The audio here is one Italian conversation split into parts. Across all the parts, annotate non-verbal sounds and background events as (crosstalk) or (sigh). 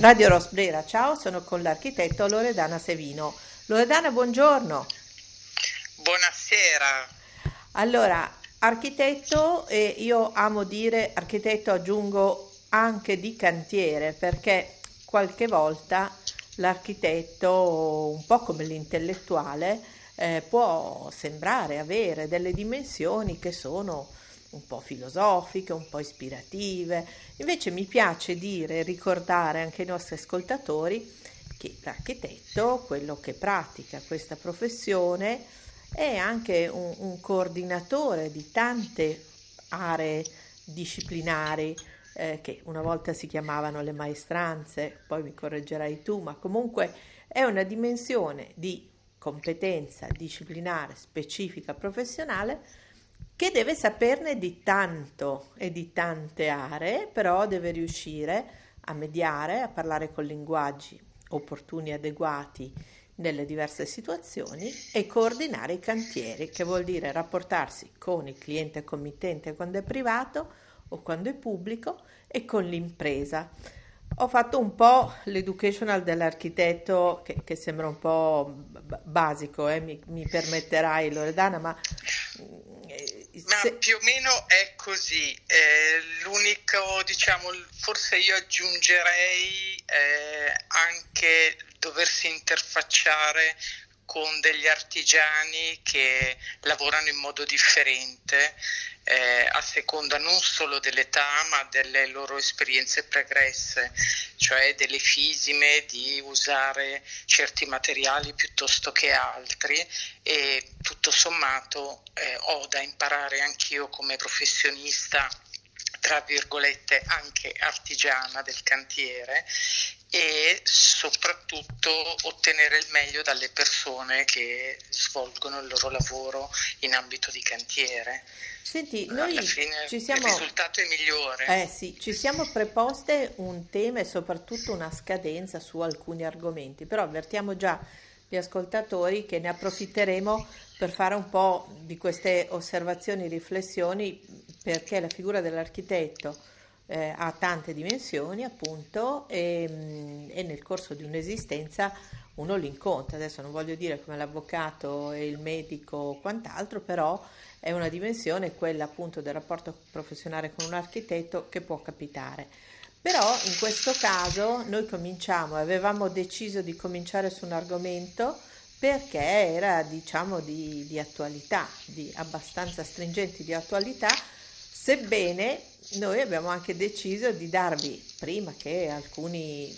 Radio Rosbrera, ciao, sono con l'architetto Loredana Sevino. Loredana, buongiorno. Buonasera. Allora, architetto, e io amo dire architetto, aggiungo anche di cantiere, perché qualche volta l'architetto, un po' come l'intellettuale, eh, può sembrare avere delle dimensioni che sono un po' filosofiche, un po' ispirative. Invece mi piace dire e ricordare anche ai nostri ascoltatori che l'architetto, quello che pratica questa professione, è anche un, un coordinatore di tante aree disciplinari eh, che una volta si chiamavano le maestranze, poi mi correggerai tu, ma comunque è una dimensione di competenza disciplinare specifica professionale che deve saperne di tanto e di tante aree, però deve riuscire a mediare, a parlare con linguaggi opportuni e adeguati nelle diverse situazioni e coordinare i cantieri, che vuol dire rapportarsi con il cliente committente quando è privato o quando è pubblico e con l'impresa. Ho fatto un po' l'educational dell'architetto che, che sembra un po' basico, eh, mi, mi, permetterai Loredana, ma ma se... più o meno è così. Eh, l'unico, diciamo, forse io aggiungerei eh, anche doversi interfacciare con degli artigiani che lavorano in modo differente eh, a seconda non solo dell'età ma delle loro esperienze pregresse, cioè delle fisime di usare certi materiali piuttosto che altri. E tutto sommato eh, ho da imparare anch'io come professionista tra virgolette anche artigiana del cantiere e soprattutto ottenere il meglio dalle persone che svolgono il loro lavoro in ambito di cantiere. Senti, noi Alla fine ci siamo... il risultato è migliore. Eh sì, ci siamo preposte un tema e soprattutto una scadenza su alcuni argomenti, però avvertiamo già gli ascoltatori che ne approfitteremo per fare un po' di queste osservazioni, riflessioni, perché la figura dell'architetto eh, ha tante dimensioni appunto e, mm, e, nel corso di un'esistenza uno li incontra. Adesso non voglio dire come l'avvocato e il medico o quant'altro, però è una dimensione, quella appunto del rapporto professionale con un architetto che può capitare. Però in questo caso noi cominciamo, avevamo deciso di cominciare su un argomento perché era diciamo di, di attualità, di abbastanza stringenti di attualità, sebbene noi abbiamo anche deciso di darvi, prima che alcuni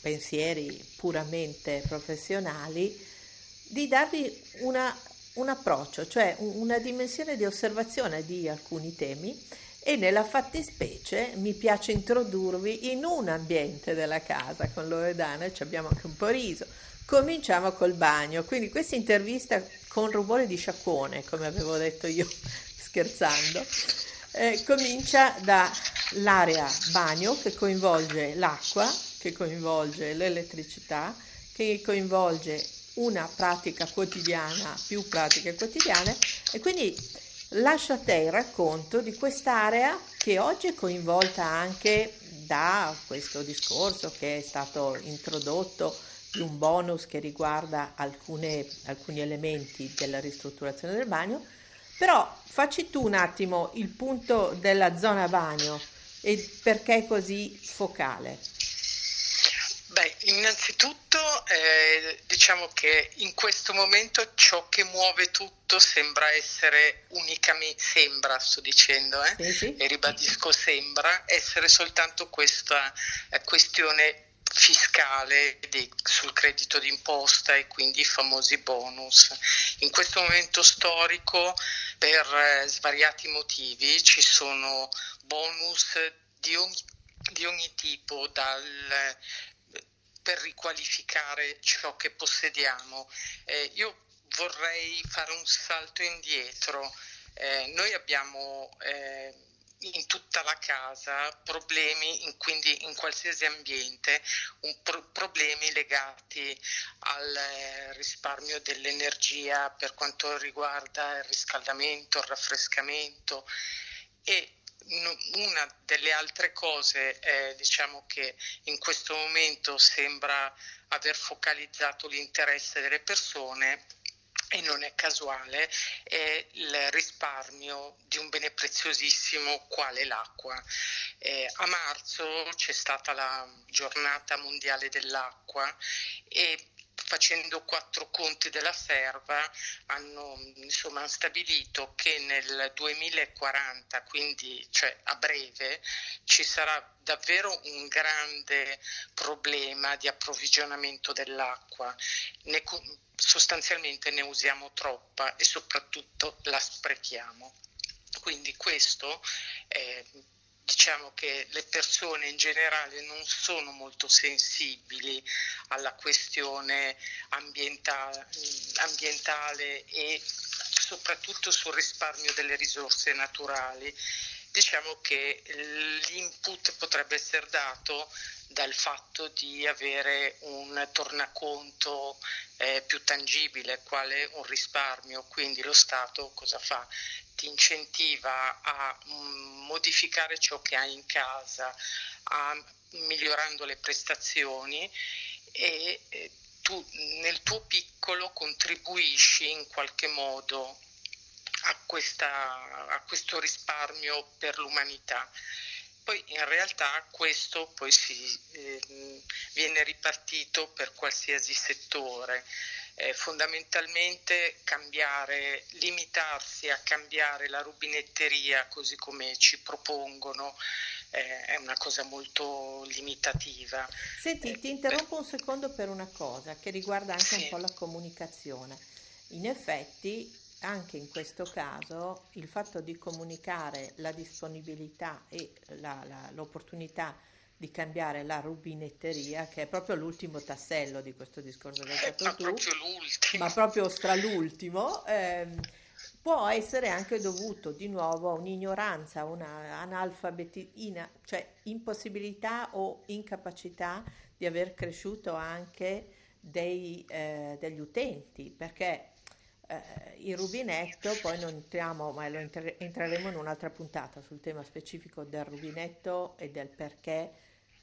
pensieri puramente professionali, di darvi una, un approccio, cioè una dimensione di osservazione di alcuni temi e nella fattispecie mi piace introdurvi in un ambiente della casa con Loredana, ci abbiamo anche un po' riso. Cominciamo col bagno, quindi questa intervista con rumore di sciacquone, come avevo detto io (laughs) scherzando, eh, comincia dall'area bagno che coinvolge l'acqua, che coinvolge l'elettricità, che coinvolge una pratica quotidiana, più pratiche quotidiane e quindi lascio a te il racconto di quest'area che oggi è coinvolta anche da questo discorso che è stato introdotto di un bonus che riguarda alcune, alcuni elementi della ristrutturazione del bagno però facci tu un attimo il punto della zona bagno e perché è così focale. Beh, innanzitutto eh, diciamo che in questo momento ciò che muove tutto sembra essere unicamente, sembra sto dicendo, eh? sì, sì. e ribadisco sembra, essere soltanto questa eh, questione fiscale di, sul credito d'imposta e quindi i famosi bonus. In questo momento storico, per eh, svariati motivi, ci sono bonus di ogni, di ogni tipo, dal, per riqualificare ciò che possediamo. Eh, io vorrei fare un salto indietro. Eh, noi abbiamo eh, in tutta la casa problemi, in, quindi in qualsiasi ambiente, pro, problemi legati al eh, risparmio dell'energia per quanto riguarda il riscaldamento, il raffrescamento. E una delle altre cose è diciamo che in questo momento sembra aver focalizzato l'interesse delle persone e non è casuale, è il risparmio di un bene preziosissimo quale l'acqua. Eh, a marzo c'è stata la giornata mondiale dell'acqua e facendo quattro conti della serva, hanno insomma, stabilito che nel 2040, quindi cioè a breve, ci sarà davvero un grande problema di approvvigionamento dell'acqua. Ne, sostanzialmente ne usiamo troppa e soprattutto la sprechiamo. Quindi questo eh, diciamo che le persone in generale non sono molto sensibili alla questione ambientale, ambientale e soprattutto sul risparmio delle risorse naturali. Diciamo che l'input potrebbe essere dato dal fatto di avere un tornaconto eh, più tangibile, quale un risparmio, quindi lo Stato cosa fa? ti incentiva a mm, modificare ciò che hai in casa, a, migliorando le prestazioni e eh, tu nel tuo piccolo contribuisci in qualche modo a, questa, a questo risparmio per l'umanità. Poi in realtà questo poi si, eh, viene ripartito per qualsiasi settore eh, fondamentalmente cambiare, limitarsi a cambiare la rubinetteria così come ci propongono eh, è una cosa molto limitativa. Senti, ti interrompo un secondo per una cosa che riguarda anche sì. un po' la comunicazione. In effetti, anche in questo caso, il fatto di comunicare la disponibilità e la, la, l'opportunità di cambiare la rubinetteria, che è proprio l'ultimo tassello di questo discorso che hai fatto ma tu, proprio ma proprio stra l'ultimo, ehm, può essere anche dovuto di nuovo a un'ignoranza, una analfabetismo, cioè impossibilità o incapacità di aver cresciuto anche dei, eh, degli utenti, perché eh, il rubinetto, poi non entriamo, ma lo entre- entreremo in un'altra puntata sul tema specifico del rubinetto e del perché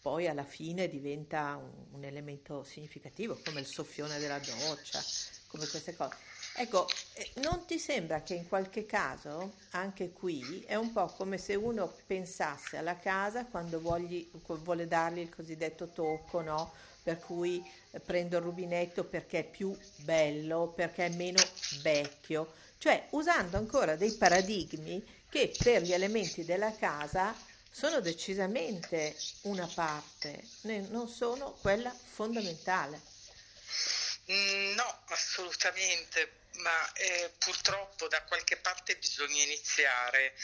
poi alla fine diventa un, un elemento significativo, come il soffione della doccia, come queste cose. Ecco, eh, non ti sembra che in qualche caso, anche qui, è un po' come se uno pensasse alla casa quando vogli, vuole dargli il cosiddetto tocco, no? Per cui eh, prendo il rubinetto perché è più bello, perché è meno vecchio, cioè usando ancora dei paradigmi che per gli elementi della casa sono decisamente una parte, non sono quella fondamentale. Mm, no, assolutamente, ma eh, purtroppo da qualche parte bisogna iniziare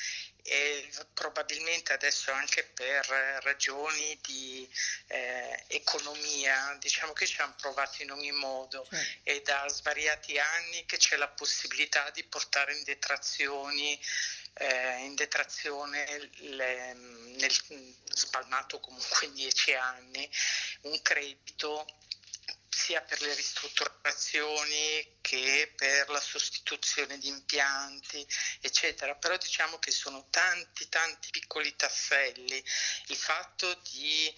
e probabilmente adesso anche per ragioni di eh, economia, diciamo che ci hanno provato in ogni modo e da svariati anni che c'è la possibilità di portare in detrazioni eh, in detrazione le, nel, spalmato comunque in dieci anni un credito sia per le ristrutturazioni che per la sostituzione di impianti, eccetera. Però diciamo che sono tanti, tanti piccoli tasselli. Il fatto di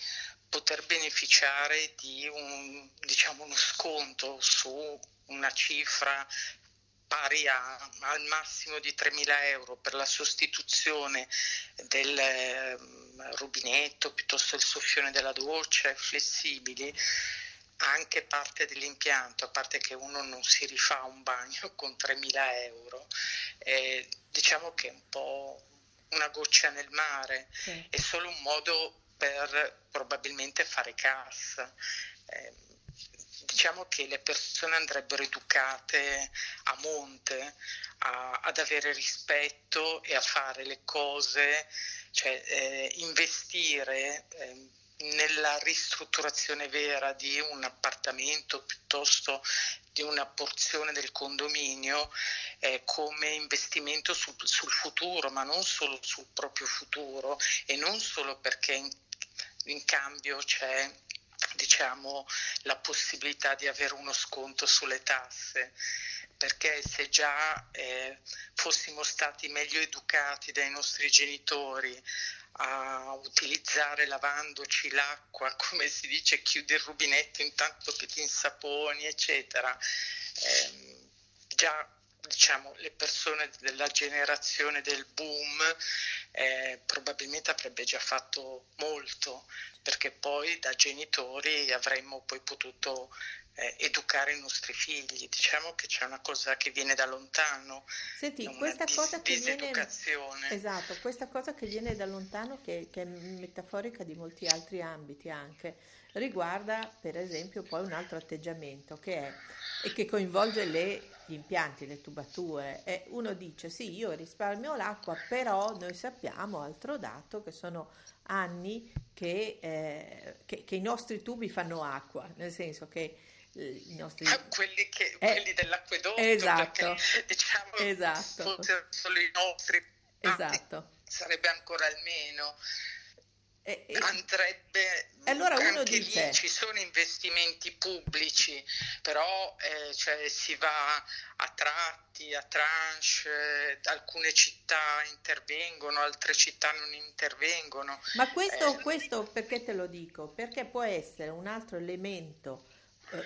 poter beneficiare di un, diciamo, uno sconto su una cifra pari a, al massimo di 3.000 euro per la sostituzione del eh, rubinetto piuttosto il soffione della doccia flessibili anche parte dell'impianto, a parte che uno non si rifà un bagno con 3.000 euro, eh, diciamo che è un po' una goccia nel mare, sì. è solo un modo per probabilmente fare cassa. Eh, diciamo che le persone andrebbero educate a monte, a, ad avere rispetto e a fare le cose, cioè eh, investire. Nella ristrutturazione vera di un appartamento piuttosto di una porzione del condominio eh, come investimento sul, sul, futuro, ma non solo sul proprio futuro e non solo perché in, in cambio c'è diciamo, la possibilità di avere uno sconto sulle tasse. Perché se già eh, fossimo stati meglio educati dai nostri genitori a utilizzare lavandoci l'acqua, (laughs) come si dice, chiudi il rubinetto intanto che ti insaponi, eccetera. Eh, già diciamo, le persone della generazione del boom eh, probabilmente avrebbe già fatto molto, perché poi da genitori avremmo poi potuto eh, educare i nostri figli. Diciamo che c'è una cosa che viene da lontano. Senti, questa dis- cosa che viene Esatto, questa cosa che viene da lontano che, che, è metaforica di molti altri ambiti anche, riguarda per esempio poi un altro atteggiamento che è e che coinvolge le, gli impianti, le tubature. E uno dice sì, io risparmio l'acqua, però noi sappiamo, altro dato, che sono anni che, eh, che, che i nostri tubi fanno acqua, nel senso che i nostri... (laughs) Quelli, che, eh, quelli dell'acquedotto, esatto, perché, diciamo, esatto. fossero i nostri, esatto. sarebbe ancora almeno. E, e, andrebbe allora uno anche dice... lì ci sono investimenti pubblici però eh, cioè, si va a tratti a tranche alcune città intervengono altre città non intervengono ma questo, eh, questo perché te lo dico perché può essere un altro elemento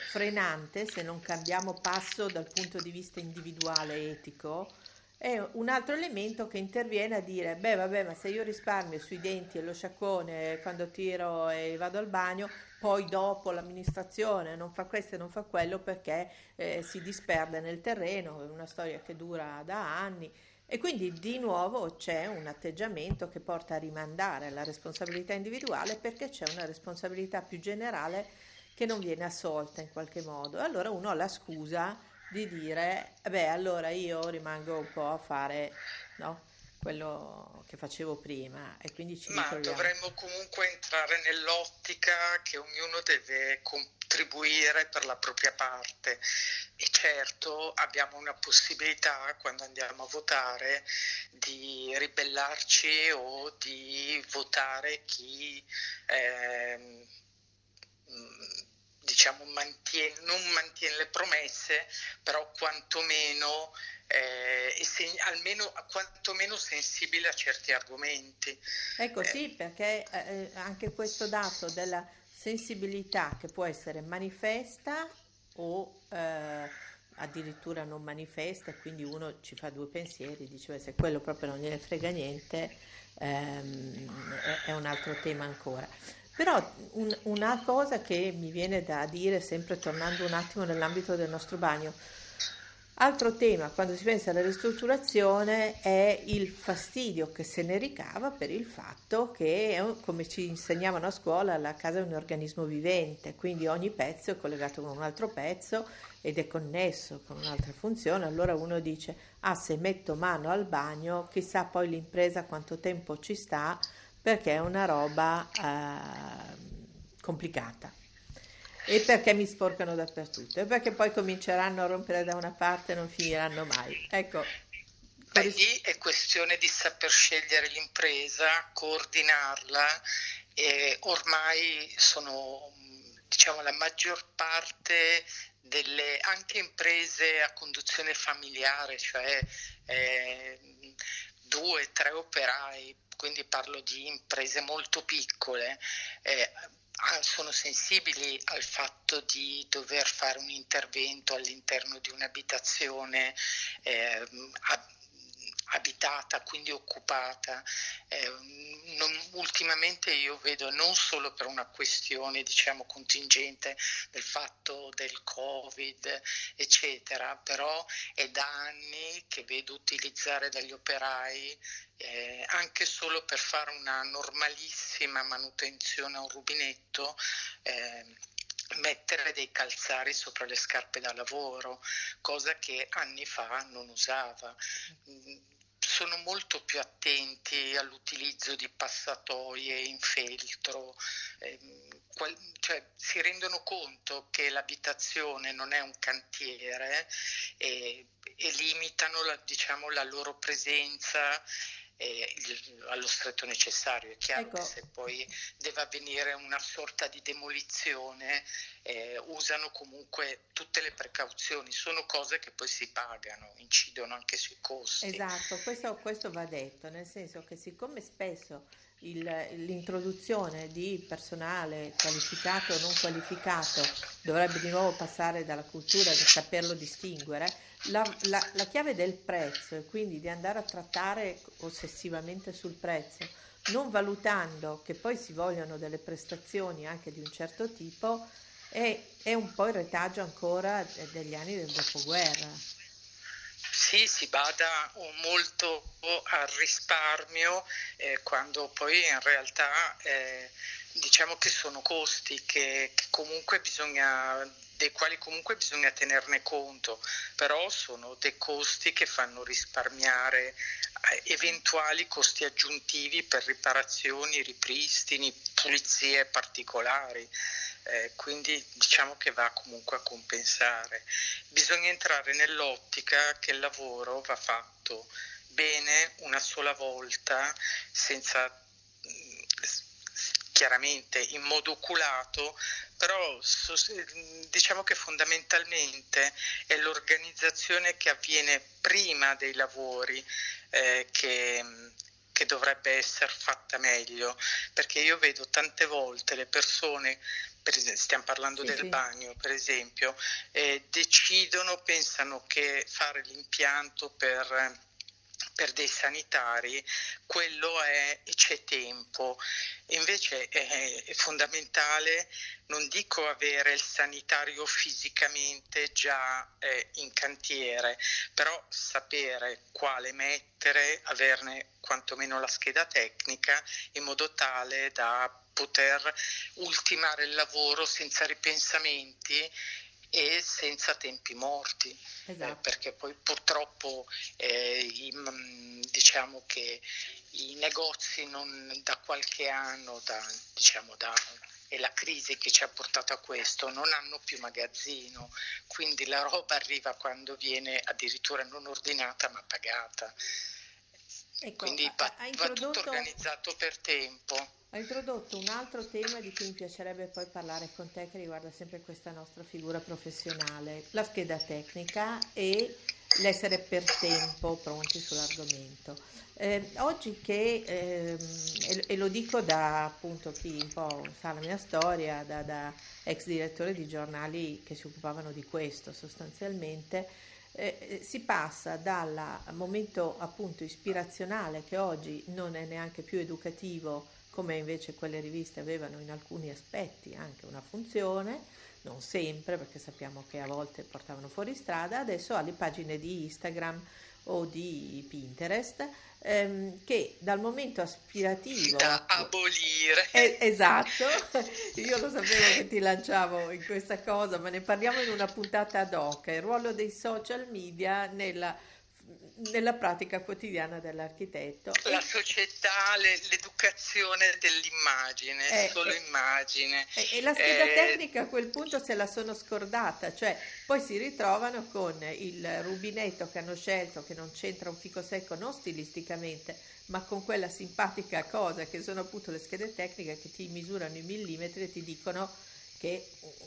frenante se non cambiamo passo dal punto di vista individuale etico è un altro elemento che interviene a dire beh vabbè ma se io risparmio sui denti e lo sciacquone quando tiro e vado al bagno poi dopo l'amministrazione non fa questo e non fa quello perché eh, si disperde nel terreno è una storia che dura da anni e quindi di nuovo c'è un atteggiamento che porta a rimandare la responsabilità individuale perché c'è una responsabilità più generale che non viene assolta in qualche modo. Allora uno ha la scusa di dire, beh, allora io rimango un po' a fare no, quello che facevo prima e quindi ci Ma ritroviamo. dovremmo comunque entrare nell'ottica che ognuno deve contribuire per la propria parte e certo abbiamo una possibilità quando andiamo a votare di ribellarci o di votare chi eh, diciamo, mantiene, non mantiene le promesse, però quantomeno, eh, sen- almeno, quantomeno sensibile a certi argomenti. Ecco, eh. sì, perché eh, anche questo dato della sensibilità che può essere manifesta o eh, addirittura non manifesta, quindi uno ci fa due pensieri, dice se quello proprio non gliene frega niente, ehm, è, è un altro tema ancora. Però un, una cosa che mi viene da dire, sempre tornando un attimo nell'ambito del nostro bagno, altro tema quando si pensa alla ristrutturazione è il fastidio che se ne ricava per il fatto che, come ci insegnavano a scuola, la casa è un organismo vivente, quindi ogni pezzo è collegato con un altro pezzo ed è connesso con un'altra funzione. Allora uno dice, ah se metto mano al bagno, chissà poi l'impresa quanto tempo ci sta perché è una roba eh, complicata e perché mi sporcano dappertutto e perché poi cominceranno a rompere da una parte e non finiranno mai. Ecco. Beh, lì è questione di saper scegliere l'impresa, coordinarla e ormai sono diciamo la maggior parte delle anche imprese a conduzione familiare, cioè eh, due, tre operai quindi parlo di imprese molto piccole, eh, sono sensibili al fatto di dover fare un intervento all'interno di un'abitazione eh, abitata, quindi occupata. Eh, non, ultimamente io vedo non solo per una questione diciamo contingente del fatto del Covid, eccetera, però è da anni che vedo utilizzare dagli operai eh, anche solo per fare una normalissima manutenzione a un rubinetto. Eh, mettere dei calzari sopra le scarpe da lavoro, cosa che anni fa non usava sono molto più attenti all'utilizzo di passatoie in feltro, ehm, qual, cioè, si rendono conto che l'abitazione non è un cantiere e, e limitano la, diciamo, la loro presenza eh, allo stretto necessario. È chiaro ecco. che se poi deve avvenire una sorta di demolizione, eh, usano comunque tutte le precauzioni, sono cose che poi si pagano, incidono anche sui costi. Esatto, questo, questo va detto, nel senso che siccome spesso il, l'introduzione di personale qualificato o non qualificato dovrebbe di nuovo passare dalla cultura di saperlo distinguere, la, la, la chiave del prezzo e quindi di andare a trattare ossessivamente sul prezzo, non valutando che poi si vogliono delle prestazioni anche di un certo tipo, è, è un po' il retaggio ancora degli anni del dopoguerra. Sì, si bada molto al risparmio eh, quando poi in realtà eh, diciamo che sono costi che, che comunque bisogna dei quali comunque bisogna tenerne conto, però sono dei costi che fanno risparmiare eh, eventuali costi aggiuntivi per riparazioni, ripristini, pulizie particolari eh, quindi diciamo che va comunque a compensare. Bisogna entrare nell'ottica che il lavoro va fatto bene una sola volta, senza chiaramente in modo oculato, però diciamo che fondamentalmente è l'organizzazione che avviene prima dei lavori eh, che, che dovrebbe essere fatta meglio, perché io vedo tante volte le persone stiamo parlando sì, del sì. bagno per esempio, eh, decidono, pensano che fare l'impianto per per dei sanitari, quello è, c'è tempo. Invece è, fondamentale, non dico avere il sanitario fisicamente già eh, in cantiere, però sapere quale mettere, averne quantomeno la scheda tecnica in modo tale da poter ultimare il lavoro senza ripensamenti e senza tempi morti, eh, esatto. eh, perché poi purtroppo eh, i, mm, diciamo che i negozi non, da qualche anno, da, diciamo da, è la crisi che ci ha portato a questo, non hanno più magazzino, quindi la roba arriva quando viene addirittura non ordinata ma pagata. Ecco, quindi va, va tutto organizzato per tempo. Ha introdotto un altro tema di cui mi piacerebbe poi parlare con te che riguarda sempre questa nostra figura professionale, la scheda tecnica e l'essere per tempo pronti sull'argomento. Eh, oggi che, eh, e, e, lo dico da appunto chi un po' sa la mia storia, da, da ex direttore di giornali che si occupavano di questo sostanzialmente, eh, eh si passa dal momento appunto ispirazionale che oggi non è neanche più educativo come invece quelle riviste avevano in alcuni aspetti anche una funzione, non sempre perché sappiamo che a volte portavano fuori strada, adesso alle pagine di Instagram o di Pinterest ehm, che dal momento aspirativo da abolire. Eh, esatto. (laughs) Io lo sapevo che ti lanciavo in questa cosa ma ne parliamo in una puntata ad hoc il ruolo dei social media nella nella pratica quotidiana dell'architetto. La società, le, l'educazione dell'immagine, eh, solo eh, immagine. E, e la scheda eh, tecnica a quel punto se la sono scordata, cioè poi si ritrovano con il rubinetto che hanno scelto, che non c'entra un fico secco non stilisticamente, ma con quella simpatica cosa che sono appunto le schede tecniche che ti misurano i millimetri e ti dicono che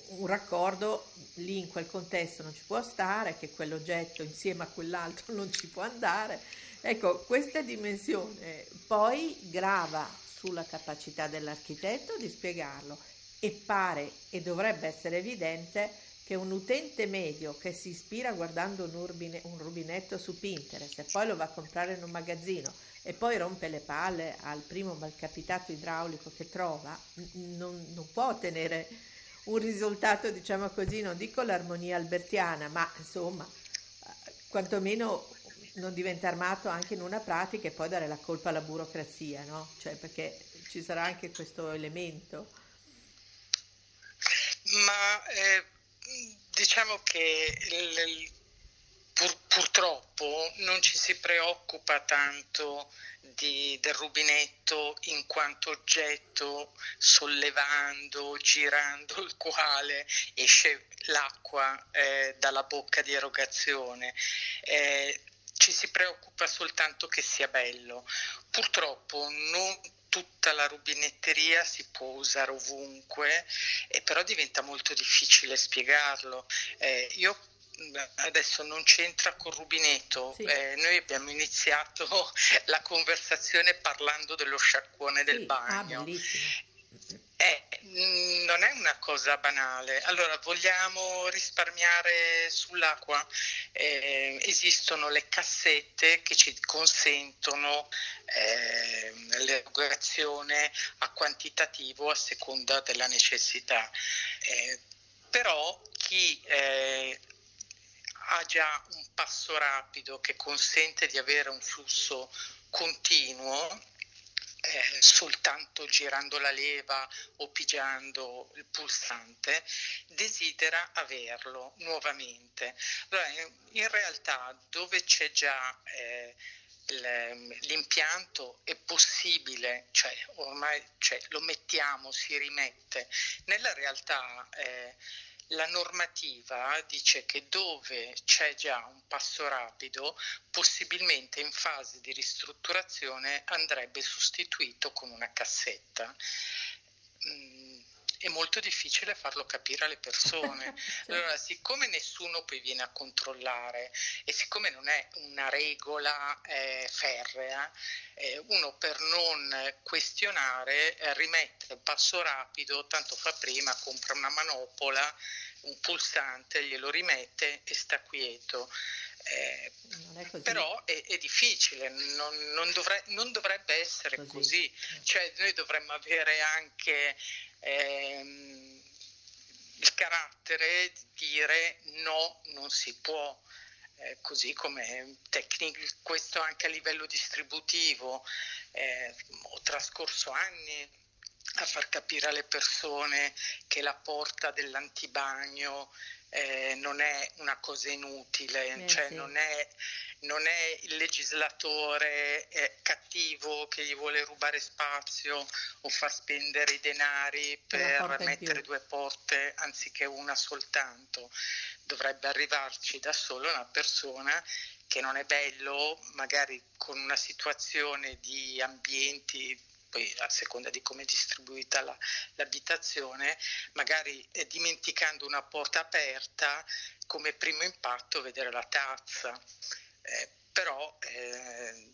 un raccordo lì in quel contesto non ci può stare, che quell'oggetto insieme a quell'altro (laughs) non ci può andare. Ecco, questa dimensione poi grava sulla capacità dell'architetto di spiegarlo e pare e dovrebbe essere evidente che un utente medio che si ispira guardando un, urbine, un rubinetto su Pinterest e poi lo va a comprare in un magazzino e poi rompe le palle al primo malcapitato idraulico che trova, non, non può ottenere un risultato, diciamo così, non dico l'armonia albertiana, ma insomma, quantomeno non diventa armato anche in una pratica e poi dare la colpa alla burocrazia, no? Cioè, perché ci sarà anche questo elemento. Ma eh, diciamo che il, pur, purtroppo non ci si preoccupa tanto di, del rubinetto in quanto oggetto sollevando, girando il quale esce l'acqua eh, dalla bocca di erogazione. Eh, ci si preoccupa soltanto che sia bello. Purtroppo non tutta la rubinetteria si può usare ovunque, e però diventa molto difficile spiegarlo. Eh, io adesso non c'entra col rubinetto, sì. eh, noi abbiamo iniziato (laughs) la conversazione parlando dello sciacquone del sì. Ah, bagno. Ah, eh, mm, non è una cosa banale. Allora, vogliamo risparmiare sull'acqua? Eh, esistono le cassette che ci consentono eh, l'erogazione a quantitativo a seconda della necessità. Eh, però chi eh, ha già un passo rapido che consente di avere un flusso continuo, eh, soltanto girando la leva o pigiando il pulsante, desidera averlo nuovamente. Allora, in realtà dove c'è già eh, l'impianto è possibile, cioè ormai cioè, lo mettiamo, si rimette. Nella realtà eh, la normativa dice che dove c'è già un passo rapido, possibilmente in fase di ristrutturazione andrebbe sostituito con una cassetta. Mm, è molto difficile farlo capire alle persone. (laughs) Allora, siccome nessuno poi viene a controllare e siccome non è una regola eh, ferrea, eh, uno per non questionare eh, rimette il passo rapido, tanto fa prima, compra una manopola, un pulsante, glielo rimette e sta quieto. Eh, però è, è, difficile, non, non, dovre, non dovrebbe essere così. così. Cioè, noi dovremmo avere anche ehm, il carattere di dire no, non si può. Eh, così come tecnico, questo anche a livello distributivo. Eh, ho trascorso anni a far capire alle persone che la porta dell'antibagno eh, non è una cosa inutile, eh, cioè sì. non, è, non, è, il legislatore eh, cattivo che gli vuole rubare spazio o far spendere i denari per mettere due porte anziché una soltanto. Dovrebbe arrivarci da solo una persona che non è bello, magari con una situazione di ambienti poi a seconda di come è distribuita la, l'abitazione, magari eh, dimenticando una porta aperta, come primo impatto vedere la tazza. Eh, però eh,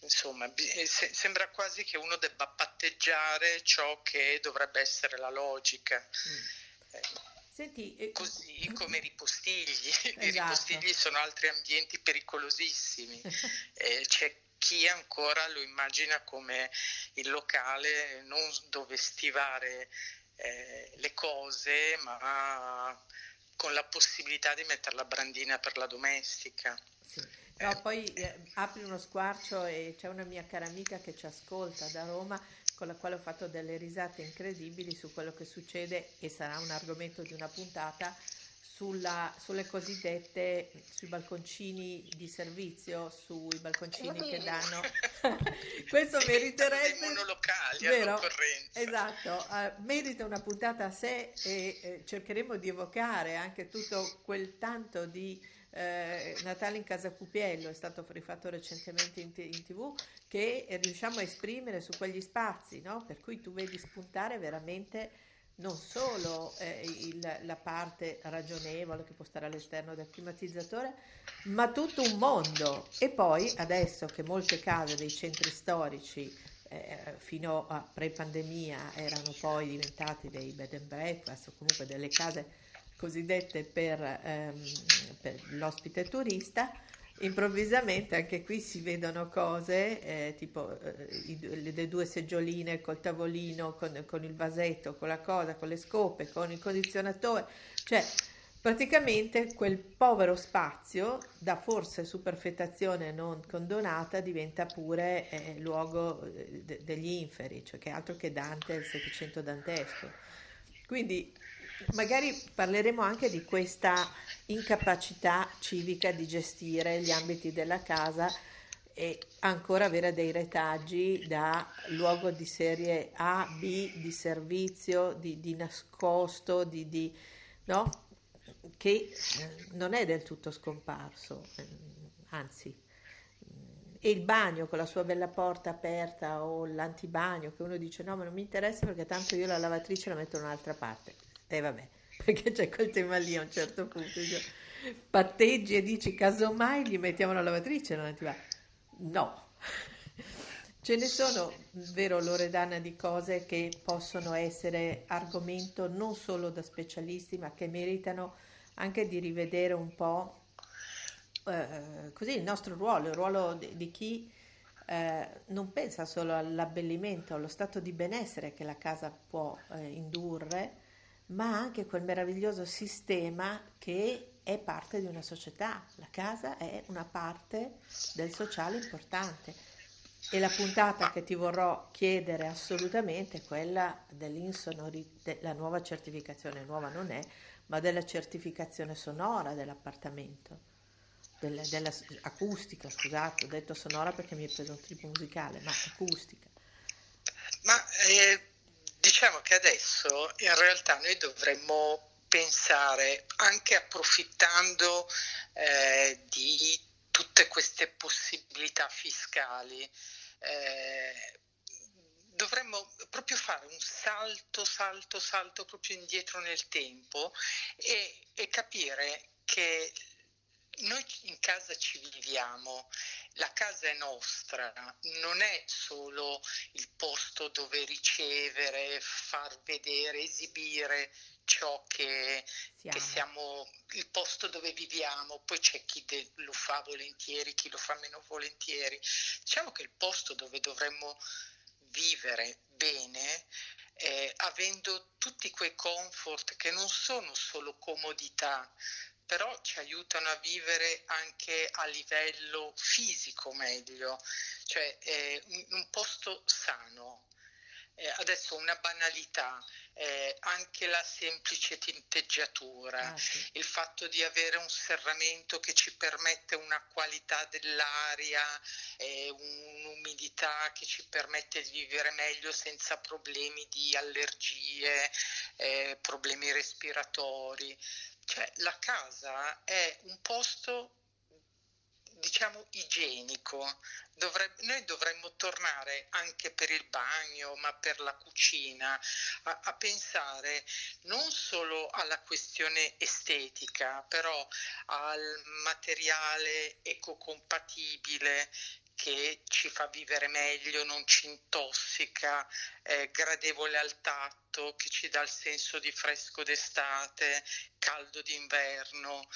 insomma eh, se, sembra quasi che uno debba patteggiare ciò che dovrebbe essere la logica. Mm. Eh, Senti, eh, Così come i ripostigli, (laughs) esatto. i ripostigli sono altri ambienti pericolosissimi, (laughs) eh, c'è chi ancora lo immagina come il locale non dove stivare eh, le cose, ma con la possibilità di mettere la brandina per la domestica. Sì. No, eh. poi eh, apri uno squarcio e c'è una mia cara amica che ci ascolta da Roma con la quale ho fatto delle risate incredibili su quello che succede e sarà un argomento di una puntata sulla, sulle cosiddette, sui balconcini di servizio, sui balconcini che danno. (laughs) Questo meriterebbe... monolocali vero? Esatto, uh, merita una puntata a sé e eh, cercheremo di evocare anche tutto quel tanto di eh, Natale in casa Cupiello, è stato rifatto recentemente in, t- in tv, che riusciamo a esprimere su quegli spazi, no? per cui tu vedi spuntare veramente non solo eh, il, la parte ragionevole che può stare all'esterno del climatizzatore, ma tutto un mondo. E poi adesso che molte case dei centri storici eh, fino a pre-pandemia erano poi diventati dei bed and breakfast o comunque delle case cosiddette per, ehm, per l'ospite turista, improvvisamente anche qui si vedono cose eh, tipo eh, i, le due seggioline col tavolino, con, con, il vasetto, con la cosa, con le scope, con il condizionatore, cioè praticamente quel povero spazio da forse superfettazione non condonata diventa pure eh, luogo eh, de, degli inferi, cioè che altro che Dante, il Settecento dantesco. Quindi Magari parleremo anche di questa incapacità civica di gestire gli ambiti della casa e ancora avere dei retaggi da luogo di serie A, B, di servizio, di, di nascosto, di, di, no? che eh, non è del tutto scomparso, eh, anzi e il bagno con la sua bella porta aperta o l'antibagno che uno dice no ma non mi interessa perché tanto io la lavatrice la metto da un'altra parte e vabbè (laughs) perché c'è quel tema lì a un certo punto io patteggi e dici casomai gli mettiamo la lavatrice nell'antibagno no (laughs) ce ne sono vero Loredana di cose che possono essere argomento non solo da specialisti ma che meritano anche di rivedere un po' eh, così il nostro ruolo, il ruolo di, di chi eh, non pensa solo all'abbellimento, allo stato di benessere che la casa può eh, indurre, ma anche quel meraviglioso sistema che è parte di una società. La casa è una parte del sociale importante. E la puntata che ti vorrò chiedere assolutamente è quella dell'insonorità, la nuova certificazione, nuova non è, ma della certificazione sonora dell'appartamento della, della acustica, scusate, ho detto sonora perché mi è preso un trip musicale, ma acustica. Ma eh, diciamo che adesso in realtà noi dovremmo pensare, anche approfittando eh, di tutte queste possibilità fiscali, eh, dovremmo proprio fare un salto, salto, salto proprio indietro nel tempo e, e capire che noi in casa ci viviamo, la casa è nostra, non è solo il posto dove ricevere, far vedere, esibire ciò che siamo. che siamo, il posto dove viviamo, poi c'è chi de, lo fa volentieri, chi lo fa meno volentieri. Diciamo che il posto dove dovremmo vivere bene, eh, avendo tutti quei comfort che non sono solo comodità, però ci aiutano a vivere anche a livello fisico meglio, cioè eh, un, posto sano. Eh, adesso una banalità, eh, anche la semplice tinteggiatura, ah, sì. il fatto di avere un serramento che ci permette una qualità dell'aria, eh, un'umidità che ci permette di vivere meglio senza problemi di allergie, eh, problemi respiratori. Cioè, la casa è un posto, diciamo, igienico. Dovrebbe, noi dovremmo tornare anche per il bagno, ma per la cucina, a, a pensare non solo alla questione estetica, però al materiale ecocompatibile che ci fa vivere meglio, non ci intossica, è gradevole al tatto, che ci dà il senso di fresco d'estate, caldo d'inverno.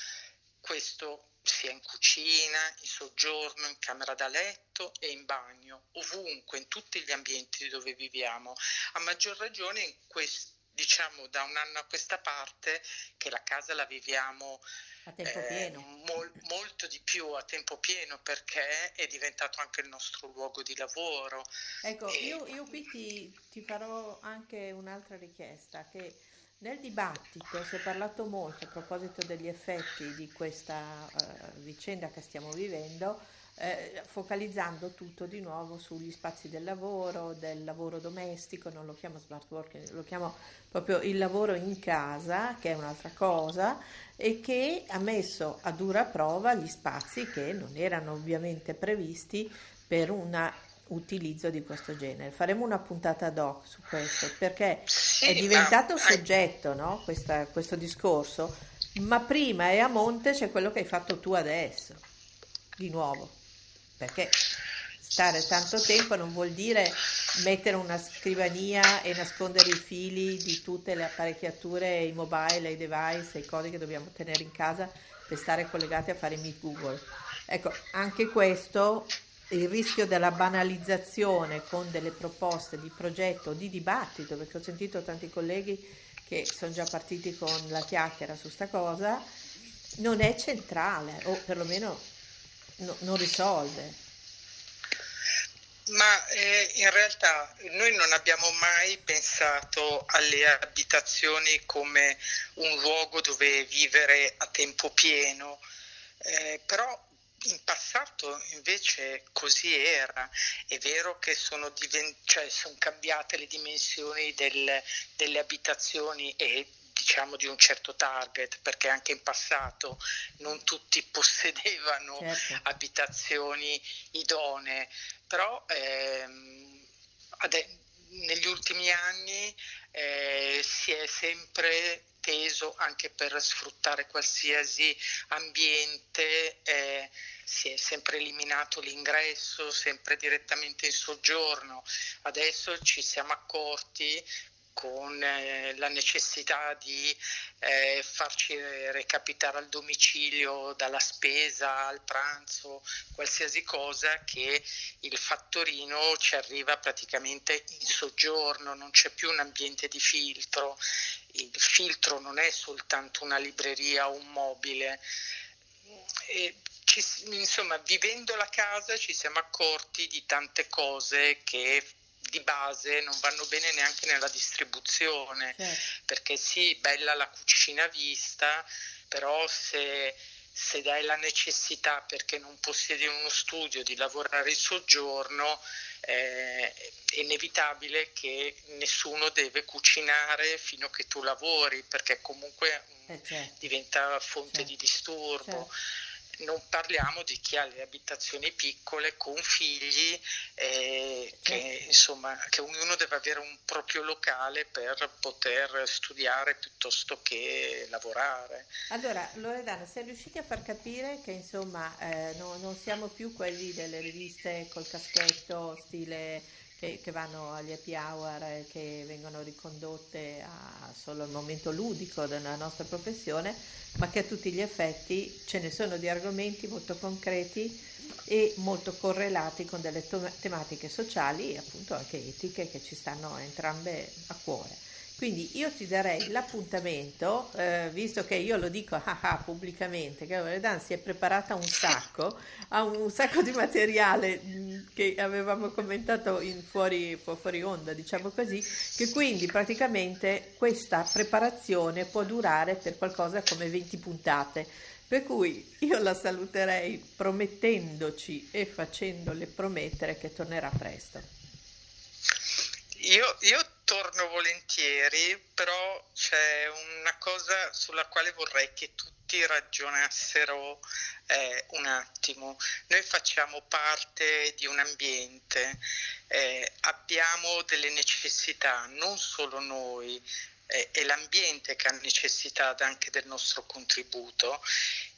Questo sia in cucina, in soggiorno, in camera da letto e in bagno, ovunque, in tutti gli ambienti dove viviamo. A maggior ragione in questi diciamo da un anno a questa parte che la casa la viviamo a tempo eh, pieno. Mol, molto di più a tempo pieno perché è diventato anche il nostro luogo di lavoro. Ecco, e... io, io, qui ti, ti, farò anche un'altra richiesta che nel dibattito si è parlato molto a proposito degli effetti di questa uh, vicenda che stiamo vivendo eh, focalizzando tutto di nuovo sugli spazi del lavoro, del lavoro domestico, non lo chiamo smart working, lo chiamo proprio il lavoro in casa, che è un'altra cosa, e che ha messo a dura prova gli spazi che non erano ovviamente previsti per un utilizzo di questo genere. Faremo una puntata ad hoc su questo perché sì, è diventato ma... soggetto no? Questa, questo discorso, ma prima e a monte c'è quello che hai fatto tu adesso, di nuovo perché stare tanto tempo non vuol dire mettere una scrivania e nascondere i fili di tutte le apparecchiature, i mobile, i device, i cose che dobbiamo tenere in casa per stare collegati a fare Meet Google. Ecco, anche questo, il rischio della banalizzazione con delle proposte di progetto, di dibattito, perché ho sentito tanti colleghi che sono già partiti con la chiacchiera su sta cosa, non è centrale, o perlomeno no, non risolve. Ma eh, in realtà noi non abbiamo mai pensato alle abitazioni come un luogo dove vivere a tempo pieno, eh, però in passato invece così era. È vero che sono, divent- cioè, sono cambiate le dimensioni del, delle abitazioni e diciamo di un certo target, perché anche in passato non tutti (laughs) possedevano certo. abitazioni idonee, però ehm, ade- negli ultimi anni eh, si è sempre teso anche per sfruttare qualsiasi ambiente, eh, si è sempre eliminato l'ingresso, sempre direttamente in soggiorno. Adesso ci siamo accorti con eh, la necessità di eh, farci recapitare al domicilio dalla spesa al pranzo, qualsiasi cosa, che il fattorino ci arriva praticamente in soggiorno, non c'è più un ambiente di filtro. Il filtro non è soltanto una libreria o un mobile. E ci, insomma, vivendo la casa ci siamo accorti di tante cose che di base non vanno bene neanche nella distribuzione, certo. perché sì, bella la cucina vista, però se, se dai la necessità perché non possiedi uno studio di lavorare in soggiorno, eh, è inevitabile che nessuno deve cucinare fino a che tu lavori, perché comunque eh certo. diventa fonte certo. di disturbo. Certo non parliamo di chi ha le abitazioni piccole con figli, eh, che, insomma, che ognuno deve avere un proprio locale per poter studiare piuttosto che lavorare. Allora, Loredana, sei riusciti a far capire che insomma eh, no, non siamo più quelli delle riviste col caschetto stile che, che, vanno agli happy hour, che vengono ricondotte a solo il momento ludico della nostra professione, ma che a tutti gli effetti ce ne sono di argomenti molto concreti e molto correlati con delle tematiche sociali e appunto anche etiche che ci stanno entrambe a cuore. Quindi io ti darei l'appuntamento, eh, visto che io lo dico ah, ah, pubblicamente, che Loredan si è preparata un sacco, ha un, sacco di materiale mm, che avevamo commentato fuori, fuori onda, diciamo così, che quindi praticamente questa preparazione può durare per qualcosa come 20 puntate. Per cui io la saluterei promettendoci e facendole promettere che tornerà presto. Io, io torno volentieri, però c'è una cosa sulla quale vorrei che tutti ragionassero eh, un attimo. Noi facciamo parte di un ambiente, eh, abbiamo delle necessità, non solo noi, eh, è l'ambiente che ha necessità anche del nostro contributo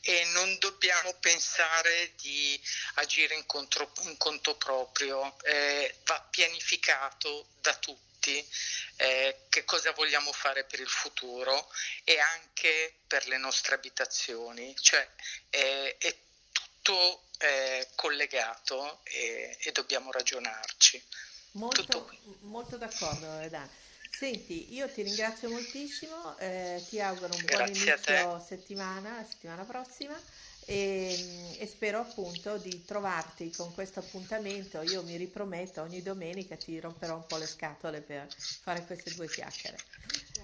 e non dobbiamo pensare di agire in, contro, in conto proprio, eh, va pianificato da tutti eh, che cosa vogliamo fare per il futuro e anche per le nostre abitazioni, cioè è, è tutto eh, collegato e, e, dobbiamo ragionarci. Molto, molto d'accordo, Loredana. Senti, io ti ringrazio moltissimo, eh, ti auguro un buon inizio settimana, la settimana prossima e, e, spero appunto di trovarti con questo appuntamento. Io mi riprometto ogni domenica ti romperò un po' le scatole per fare queste due chiacchiere.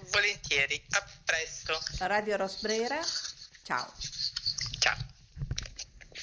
Volentieri, a presto. Radio Rosbrera, ciao.